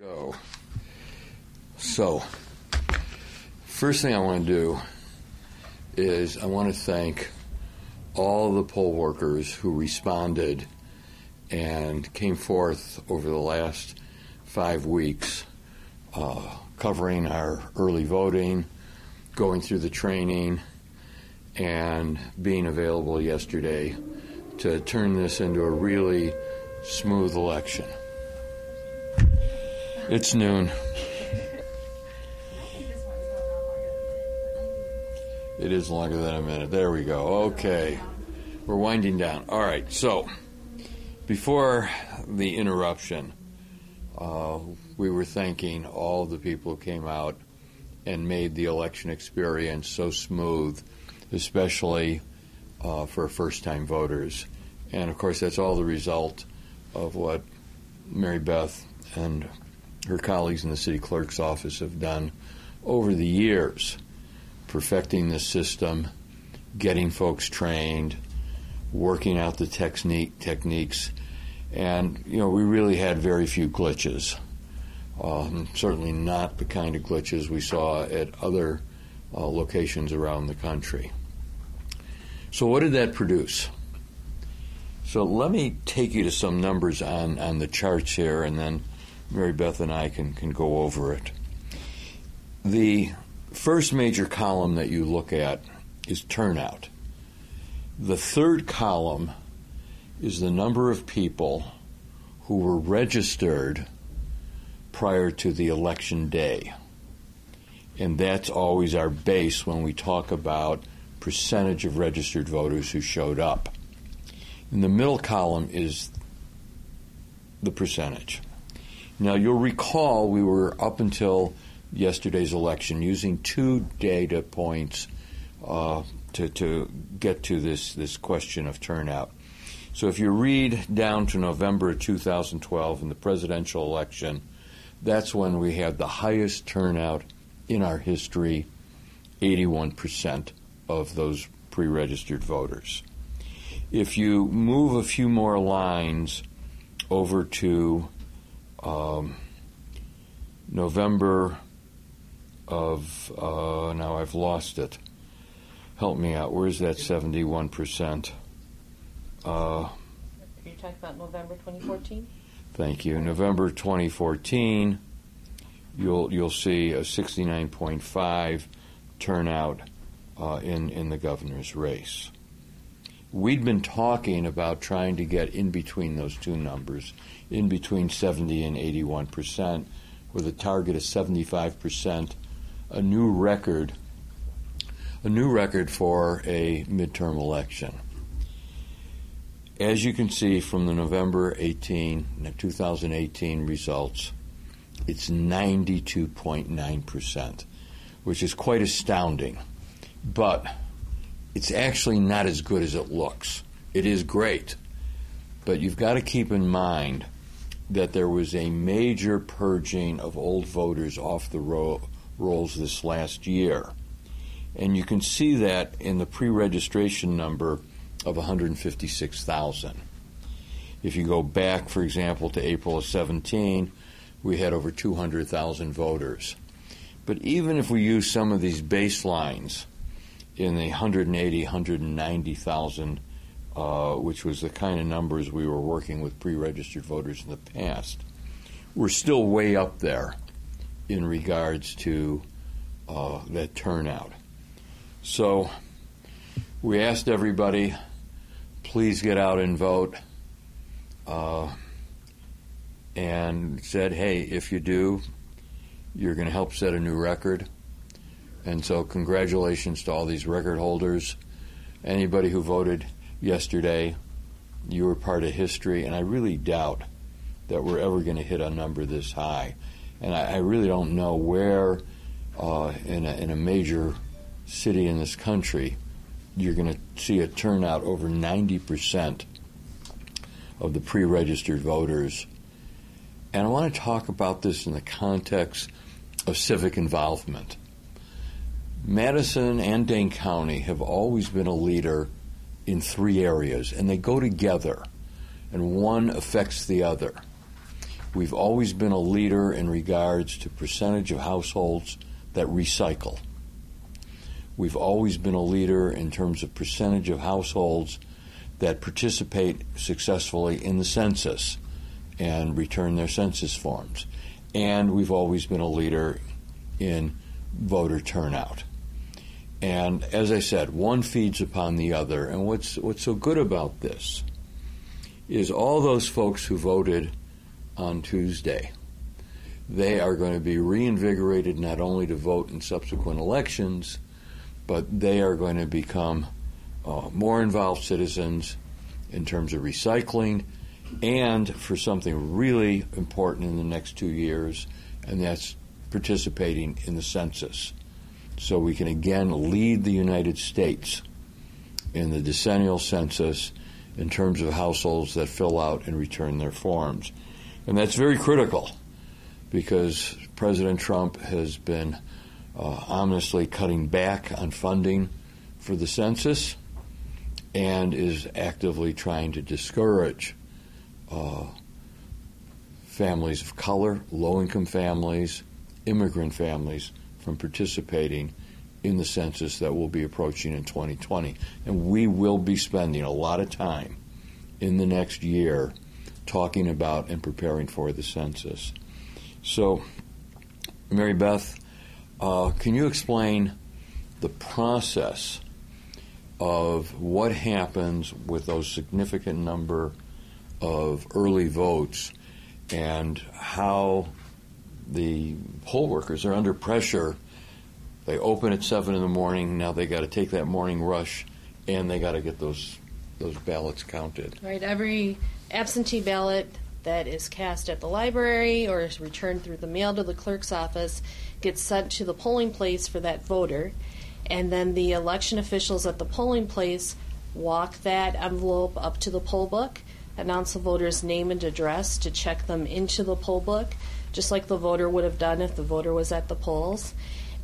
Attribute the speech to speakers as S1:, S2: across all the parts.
S1: Go. So, first thing I want to do is I want to thank all the poll workers who responded and came forth over the last five weeks, uh, covering our early voting, going through the training, and being available yesterday to turn this into a really smooth election. It's noon. It is longer than a minute. There we go. Okay. We're winding down. All right. So, before the interruption, uh, we were thanking all the people who came out and made the election experience so smooth, especially uh, for first time voters. And of course, that's all the result of what Maribeth and her colleagues in the city clerk's office have done over the years, perfecting the system, getting folks trained, working out the technique techniques, and you know we really had very few glitches. Um, certainly not the kind of glitches we saw at other uh, locations around the country. So, what did that produce? So, let me take you to some numbers on, on the charts here, and then Maribeth and I can, can go over it. The first major column that you look at is turnout. The third column is the number of people who were registered prior to the election day. And that's always our base when we talk about percentage of registered voters who showed up. In the middle column is the percentage. Now, you'll recall we were up until yesterday's election using two data points uh, to, to get to this, this question of turnout. So, if you read down to November 2012 in the presidential election, that's when we had the highest turnout in our history 81% of those pre registered voters. If you move a few more lines over to um, November of uh, now I've lost it. Help me out. Where's that seventy-one percent?
S2: Uh, Are you talking about November 2014?
S1: Thank you. November 2014. You'll you'll see a 69.5 turnout uh, in in the governor's race. We'd been talking about trying to get in between those two numbers in between 70 and 81 percent, with a target of 75 percent, a new record, a new record for a midterm election. As you can see from the November 18, 2018 results, it's 92.9 percent, which is quite astounding, but it's actually not as good as it looks. It is great, but you've got to keep in mind that there was a major purging of old voters off the ro- rolls this last year. And you can see that in the pre registration number of 156,000. If you go back, for example, to April of 17, we had over 200,000 voters. But even if we use some of these baselines in the 180, 190,000 uh, which was the kind of numbers we were working with pre registered voters in the past, we're still way up there in regards to uh, that turnout. So we asked everybody, please get out and vote, uh, and said, hey, if you do, you're going to help set a new record. And so, congratulations to all these record holders. Anybody who voted yesterday. You were part of history, and I really doubt that we're ever going to hit a number this high. And I, I really don't know where uh, in, a, in a major city in this country you're going to see a turnout over 90% of the pre registered voters. And I want to talk about this in the context of civic involvement. Madison and Dane County have always been a leader in three areas, and they go together, and one affects the other. We've always been a leader in regards to percentage of households that recycle. We've always been a leader in terms of percentage of households that participate successfully in the census and return their census forms. And we've always been a leader in voter turnout. And as I said, one feeds upon the other. And what's what's so good about this is all those folks who voted on Tuesday, they are going to be reinvigorated not only to vote in subsequent elections, but they are going to become uh, more involved citizens in terms of recycling and for something really important in the next two years, and that's participating in the census. So we can again lead the United States in the decennial census in terms of households that fill out and return their forms. And that's very critical because President Trump has been uh, ominously cutting back on funding for the census and is actively trying to discourage uh, families of color, low income families, immigrant families from participating in the census that will be approaching in 2020. And we will be spending a lot of time in the next year talking about and preparing for the census. So, Maribeth, uh, can you explain the process of what happens with those significant number of early votes and how the poll workers are under pressure. They open at seven in the morning. Now they got to take that morning rush, and they got to get those those ballots counted.
S2: Right. Every absentee ballot that is cast at the library or is returned through the mail to the clerk's office gets sent to the polling place for that voter and then the election officials at the polling place walk that envelope up to the poll book, announce the voter's name and address to check them into the poll book, just like the voter would have done if the voter was at the polls.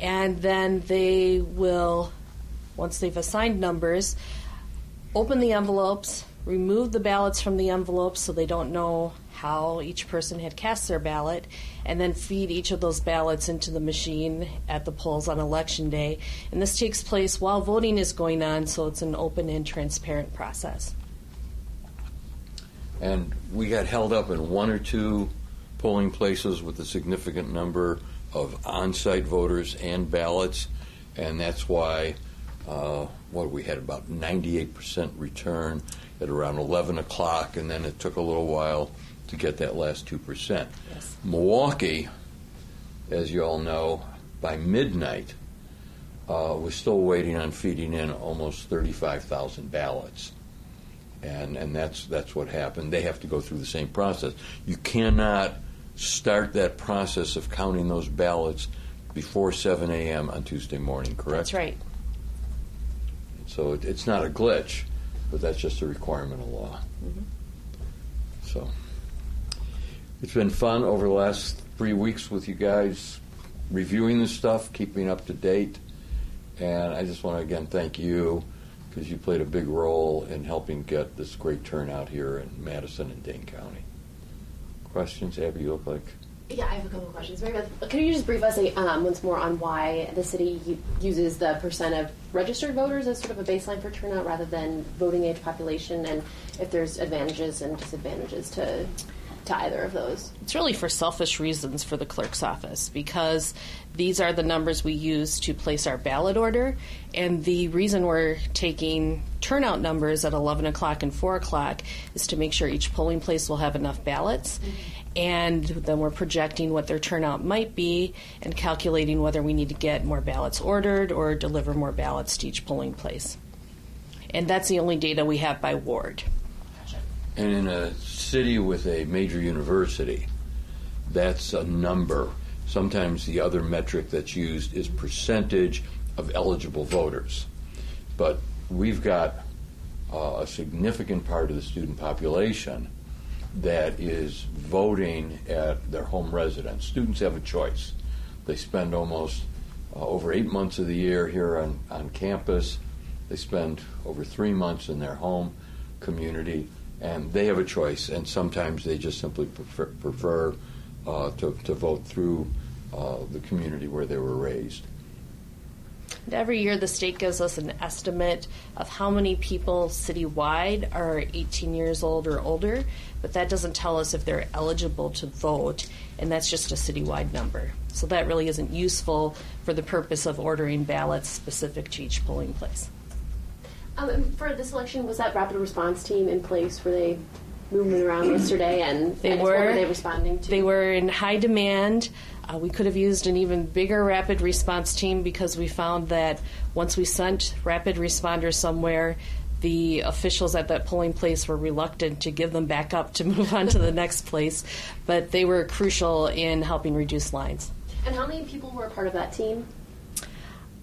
S2: And then they will, once they've assigned numbers, open the envelopes, remove the ballots from the envelopes so they don't know how each person had cast their ballot, and then feed each of those ballots into the machine at the polls on election day. And this takes place while voting is going on, so it's an open and transparent process.
S1: And we got held up in one or two polling places with a significant number of on site voters and ballots, and that's why. Uh, what we had about 98% return at around 11 o'clock, and then it took a little while to get that last 2%.
S2: Yes.
S1: Milwaukee, as you all know, by midnight, uh, was still waiting on feeding in almost 35,000 ballots. And, and that's, that's what happened. They have to go through the same process. You cannot start that process of counting those ballots before 7 a.m. on Tuesday morning, correct?
S2: That's right.
S1: So it, it's not a glitch, but that's just a requirement of law.
S2: Mm-hmm.
S1: So. It's been fun over the last three weeks with you guys reviewing this stuff, keeping up to date. And I just want to again thank you because you played a big role in helping get this great turnout here in Madison and Dane County. Questions, Abby? You look like.
S3: Yeah, I have a couple of questions. Maribeth, can you just brief us um, once more on why the city uses the percent of registered voters as sort of a baseline for turnout rather than voting age population, and if there's advantages and disadvantages to to either of those?
S2: It's really for selfish reasons for the clerk's office because these are the numbers we use to place our ballot order. And the reason we're taking turnout numbers at 11 o'clock and 4 o'clock is to make sure each polling place will have enough ballots. Mm-hmm. And then we're projecting what their turnout might be and calculating whether we need to get more ballots ordered or deliver more ballots to each polling place. And that's the only data we have by ward.
S1: And in a city with a major university, that's a number. Sometimes the other metric that's used is percentage of eligible voters. But we've got uh, a significant part of the student population that is voting at their home residence. Students have a choice. They spend almost uh, over eight months of the year here on, on campus. They spend over three months in their home community and they have a choice. And sometimes they just simply prefer, uh, to, to vote through uh, the community where they were raised.
S2: Every year, the state gives us an estimate of how many people citywide are 18 years old or older, but that doesn't tell us if they're eligible to vote, and that's just a citywide number. So that really isn't useful for the purpose of ordering ballots specific to each polling place.
S3: Um, for this election, was that rapid response team in place? Were they moving around yesterday, and
S2: They
S3: and
S2: were.
S3: Were they responding to?
S2: They were in high demand. Uh, we could have used an even bigger rapid response team because we found that once we sent rapid responders somewhere, the officials at that polling place were reluctant to give them back up to move on to the next place, but they were crucial in helping reduce lines.
S3: And how many people were a part of that team?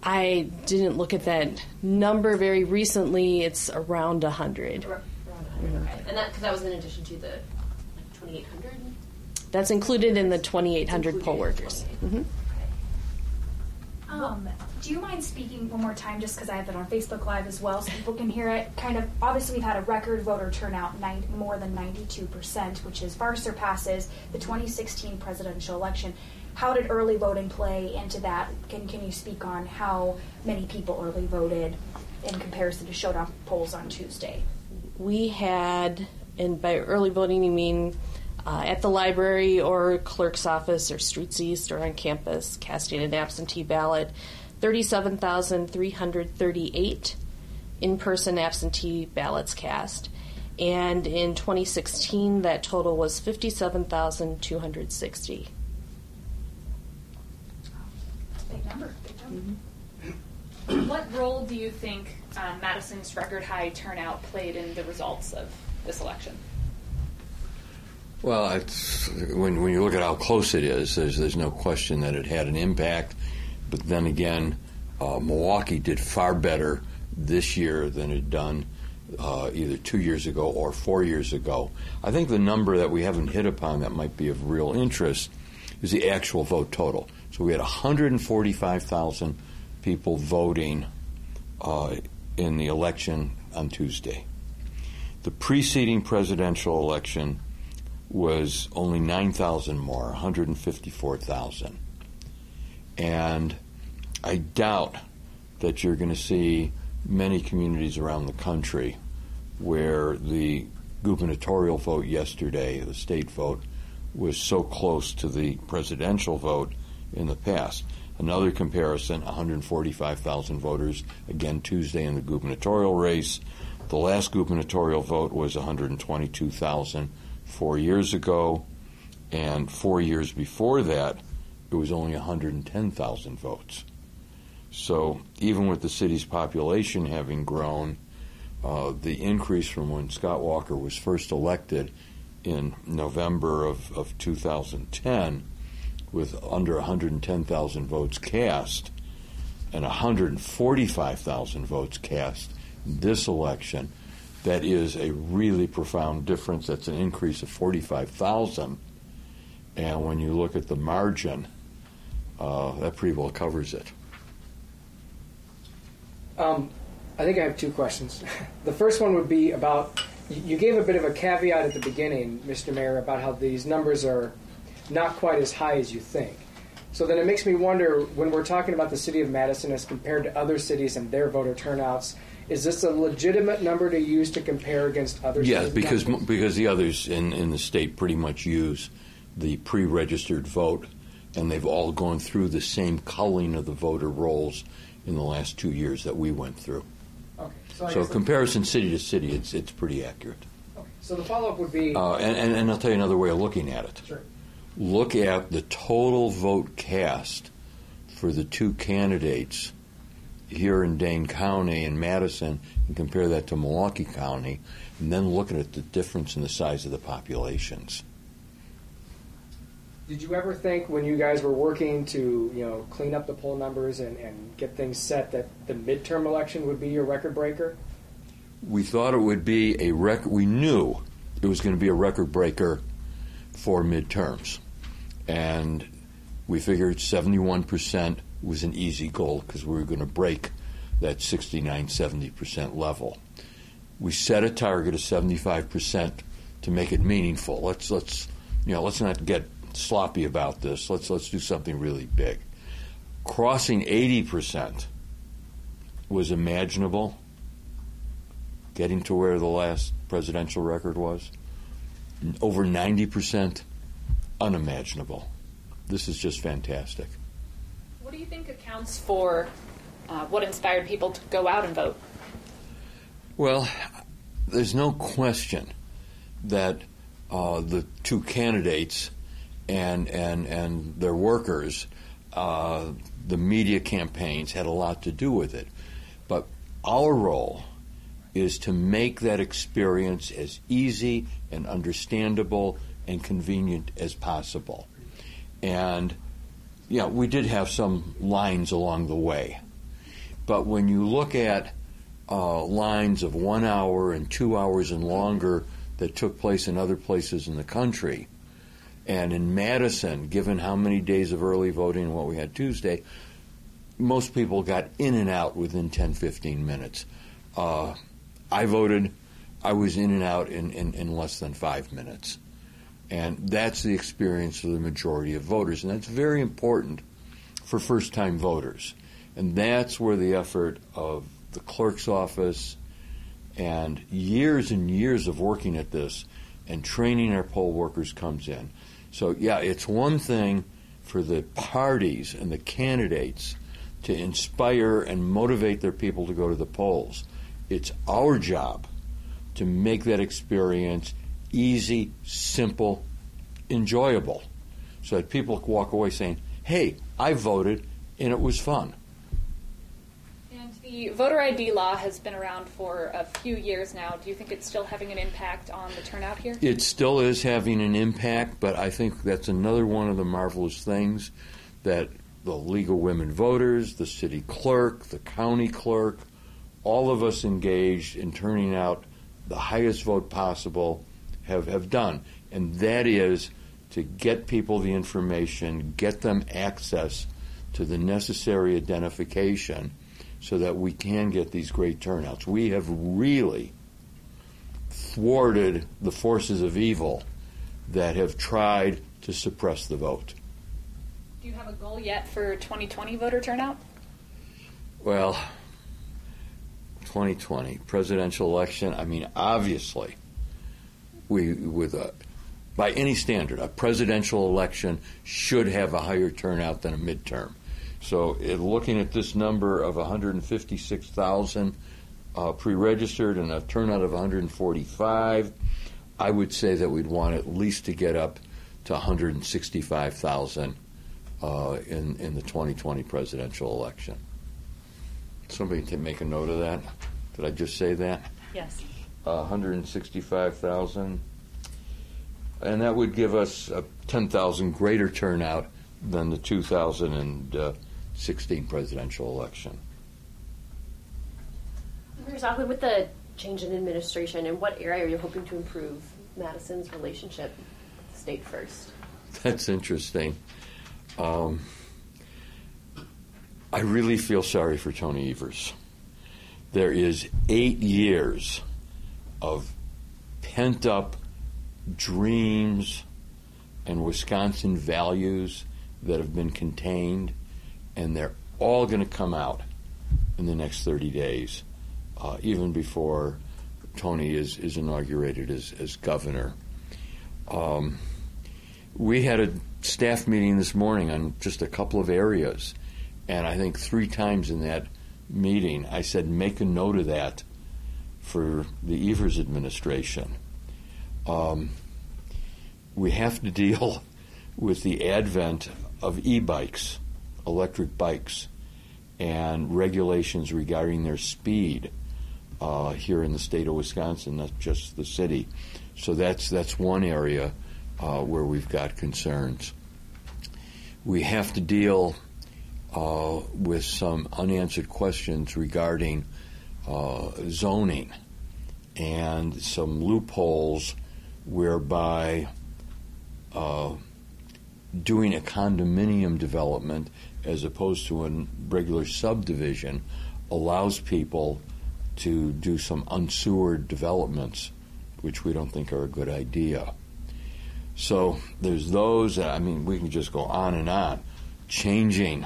S2: I didn't look at that number very recently. It's around 100.
S3: Around 100. Okay. And that because that was in addition to the like 2,800.
S2: That's included in the 2,800 poll
S3: Included in
S2: workers.
S3: 28.
S2: Mhm.
S4: Um, do you mind speaking one more time, just because I have it on Facebook Live as well, so people can hear it? Kind of, obviously, we've had a record voter turnout, nine, more than 92%, which is far surpasses the 2016 presidential election. How did early voting play into that? Can, can you speak on how many people early voted in comparison to showdown polls on Tuesday?
S2: we had, and by early voting you mean uh, at the library or clerk's office or Streets East or on campus, casting an absentee ballot, 37,338 in person absentee ballots cast. And in 2016, that total was 57,260.
S4: Big number.
S5: What role do you think um, Madison's record high turnout played in the results of this election?
S1: Well, when, when you look at how close it is, there's, there's no question that it had an impact. But then again, uh, Milwaukee did far better this year than it had done uh, either two years ago or four years ago. I think the number that we haven't hit upon that might be of real interest is the actual vote total. So we had 145,000 people voting uh, in the election on Tuesday. The preceding presidential election was only 9,000 more, 154,000. And I doubt that you're going to see many communities around the country where the gubernatorial vote yesterday, the state vote, was so close to the presidential vote in the past. Another comparison 145,000 voters again Tuesday in the gubernatorial race. The last gubernatorial vote was 122,000 four years ago, and four years before that, it was only 110,000 votes. So even with the city's population having grown, uh, the increase from when Scott Walker was first elected in November of, of 2010 with under 110,000 votes cast and 145,000 votes cast this election, that is a really profound difference. That's an increase of 45,000. And when you look at the margin, uh, that pretty well covers it.
S6: Um, I think I have two questions. The first one would be about you gave a bit of a caveat at the beginning, Mr. Mayor, about how these numbers are not quite as high as you think. So then it makes me wonder when we're talking about the city of Madison as compared to other cities and their voter turnouts, is this a legitimate number to use to compare against other
S1: Yes,
S6: cities?
S1: because because the others in, in the state pretty much use the pre-registered vote, and they've all gone through the same culling of the voter rolls in the last two years that we went through.
S6: Okay, so,
S1: So comparison city to city, it's it's pretty accurate.
S6: okay. So the follow up would be
S1: Uh, and, and, and I'll tell you another way of looking at it.
S6: Sure.
S1: Look at the total vote cast for the two candidates here in Dane County and Madison and compare that to Milwaukee County, and then look at the difference in the size of the populations.
S6: Did you ever think when you guys were working to, you know, clean up the poll numbers and, and get things set that the midterm election would be your record breaker?
S1: We thought it would be a record. We knew it was going to be a record breaker for midterms, and we figured 71% was an easy goal because we were going to break that 69, 70% level. we set a target of 75% to make it meaningful. Let's let's you know let's not get sloppy about this. Let's let's do something really big. Crossing 80% was imaginable. Getting to where the last presidential record was, over 90% unimaginable. This is just fantastic.
S5: What do you think accounts for uh, what inspired people to go out and vote?
S1: Well, there's no question that uh, the two candidates and and and their workers, uh, the media campaigns had a lot to do with it. But our role is to make that experience as easy and understandable and convenient as possible. And yeah, we did have some lines along the way. But when you look at uh, lines of one hour and two hours and longer that took place in other places in the country, and in Madison, given how many days of early voting and what we had Tuesday, most people got in and out within 10, 15 minutes. Uh, I voted, I was in and out in, in, in less than five minutes. And that's the experience of the majority of voters. And that's very important for first time voters. And that's where the effort of the clerk's office and years and years of working at this and training our poll workers comes in. So, yeah, it's one thing for the parties and the candidates to inspire and motivate their people to go to the polls. It's our job to make that experience easy, simple, enjoyable, so that people walk away saying, hey, I voted and it was fun.
S5: And the voter ID law has been around for a few years now. Do you think it's still having an impact on the turnout here?
S1: It still is having an impact, but I think that's another one of the marvelous things that the League of Women Voters, the city clerk, the county clerk, all of us engaged in turning out the highest vote possible have, have done. And that is to get people the information, get them access to the necessary identification so that we can get these great turnouts. We have really thwarted the forces of evil that have tried to suppress the vote.
S5: Do you have a goal yet for 2020 voter turnout?
S1: Well, 2020 presidential election. I mean, obviously, we with a by any standard, a presidential election should have a higher turnout than a midterm. So, it, looking at this number of 156,000 uh, pre-registered and a turnout of 145, I would say that we'd want at least to get up to 165,000 uh, in in the 2020 presidential election. Somebody to make a note of that. Did I just say that?
S2: Yes.
S1: Uh, 165,000. And that would give us a 10,000 greater turnout than the 2016 presidential election.
S3: Mayor with the change in administration, in what area are you hoping to improve Madison's relationship with the state first?
S1: That's interesting. Um, I really feel sorry for Tony Evers. There is eight years of pent up dreams and Wisconsin values that have been contained, and they're all going to come out in the next 30 days, uh, even before Tony is, is inaugurated as, as governor. Um, we had a staff meeting this morning on just a couple of areas, and I think three times in that meeting I said, make a note of that for the Evers administration. Um, we have to deal with the advent of e bikes, electric bikes, and regulations regarding their speed uh, here in the state of Wisconsin, not just the city. So that's that's one area uh, where we've got concerns. We have to deal uh, with some unanswered questions regarding zoning and some loopholes whereby uh, doing a condominium development as opposed to a regular subdivision allows people to do some unsewered developments, which we don't think are a good idea. So there's those. I mean, we can just go on and on. Changing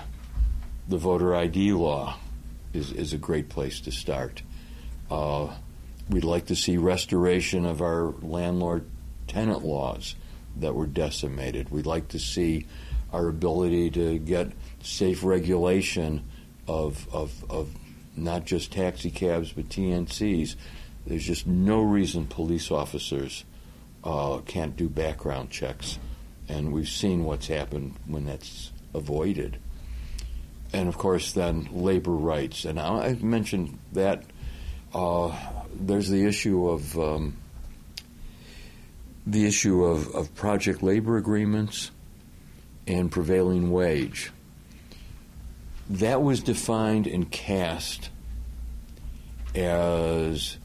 S1: the voter ID law is, is a great place to start. Uh, we'd like to see restoration of our landlord tenant laws that were decimated. We'd like to see our ability to get safe regulation of, of, of not just taxi cabs but TNCs. There's just no reason police officers uh, can't do background checks, and we've seen what's happened when that's avoided. And of course, then labor rights, and I mentioned that. Uh, there's the issue of um, the issue of, of project labor agreements and prevailing wage. That was defined and cast as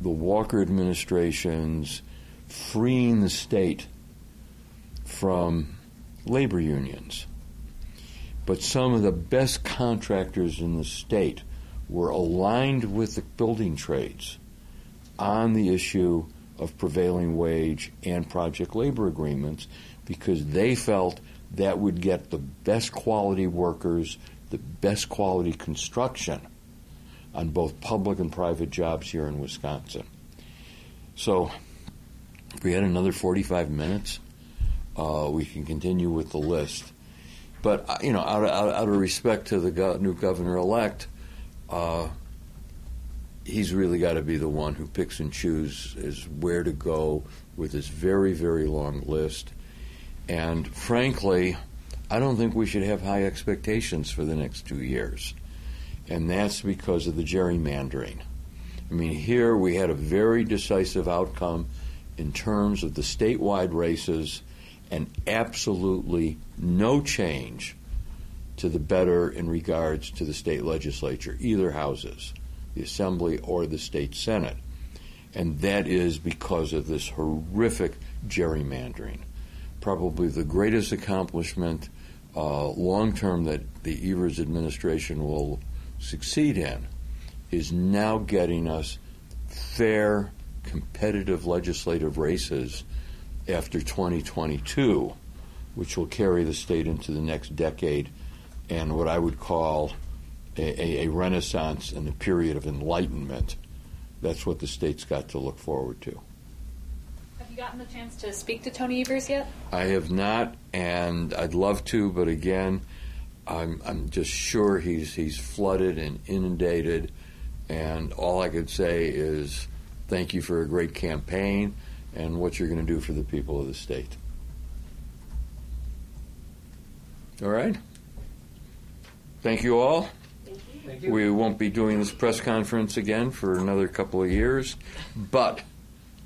S1: the Walker administration's freeing the state from labor unions. But some of the best contractors in the state were aligned with the building trades on the issue of prevailing wage and project labor agreements because they felt that would get the best quality workers, the best quality construction on both public and private jobs here in Wisconsin. So, if we had another 45 minutes, uh, we can continue with the list. But, uh, you know, out of, out of respect to the go- new governor elect, uh, he's really got to be the one who picks and chooses where to go with this very, very long list. And frankly, I don't think we should have high expectations for the next two years. And that's because of the gerrymandering. I mean, here we had a very decisive outcome in terms of the statewide races and absolutely no change to the better in regards to the state legislature, either houses the Assembly or the state Senate. And that is because of this horrific gerrymandering. Probably the greatest accomplishment uh, long term that the Evers administration will succeed in is now getting us fair, competitive legislative races after 2022, which will carry the state into the next decade and what I would call a, a, renaissance and a period of enlightenment. That's what the state's got to look forward to.
S5: Have you gotten the chance to speak to Tony Evers yet?
S1: I have not, and I'd love to, but again, I'm, I'm just sure he's he's flooded and inundated, and all I could say is thank you for a great campaign and what you're going to do for the people of the state. All right. Thank you all. We won't be doing this press conference again for another couple of years, but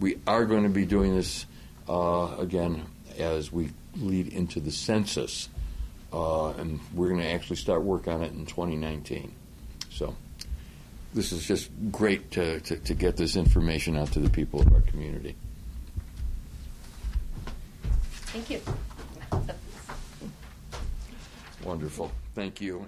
S1: we are going to be doing this uh, again as we lead into the census, uh, and we're going to actually start work on it in 2019. So this is just great to, to, to get this information out to the people of our community.
S2: Thank you.
S1: Wonderful. Thank you.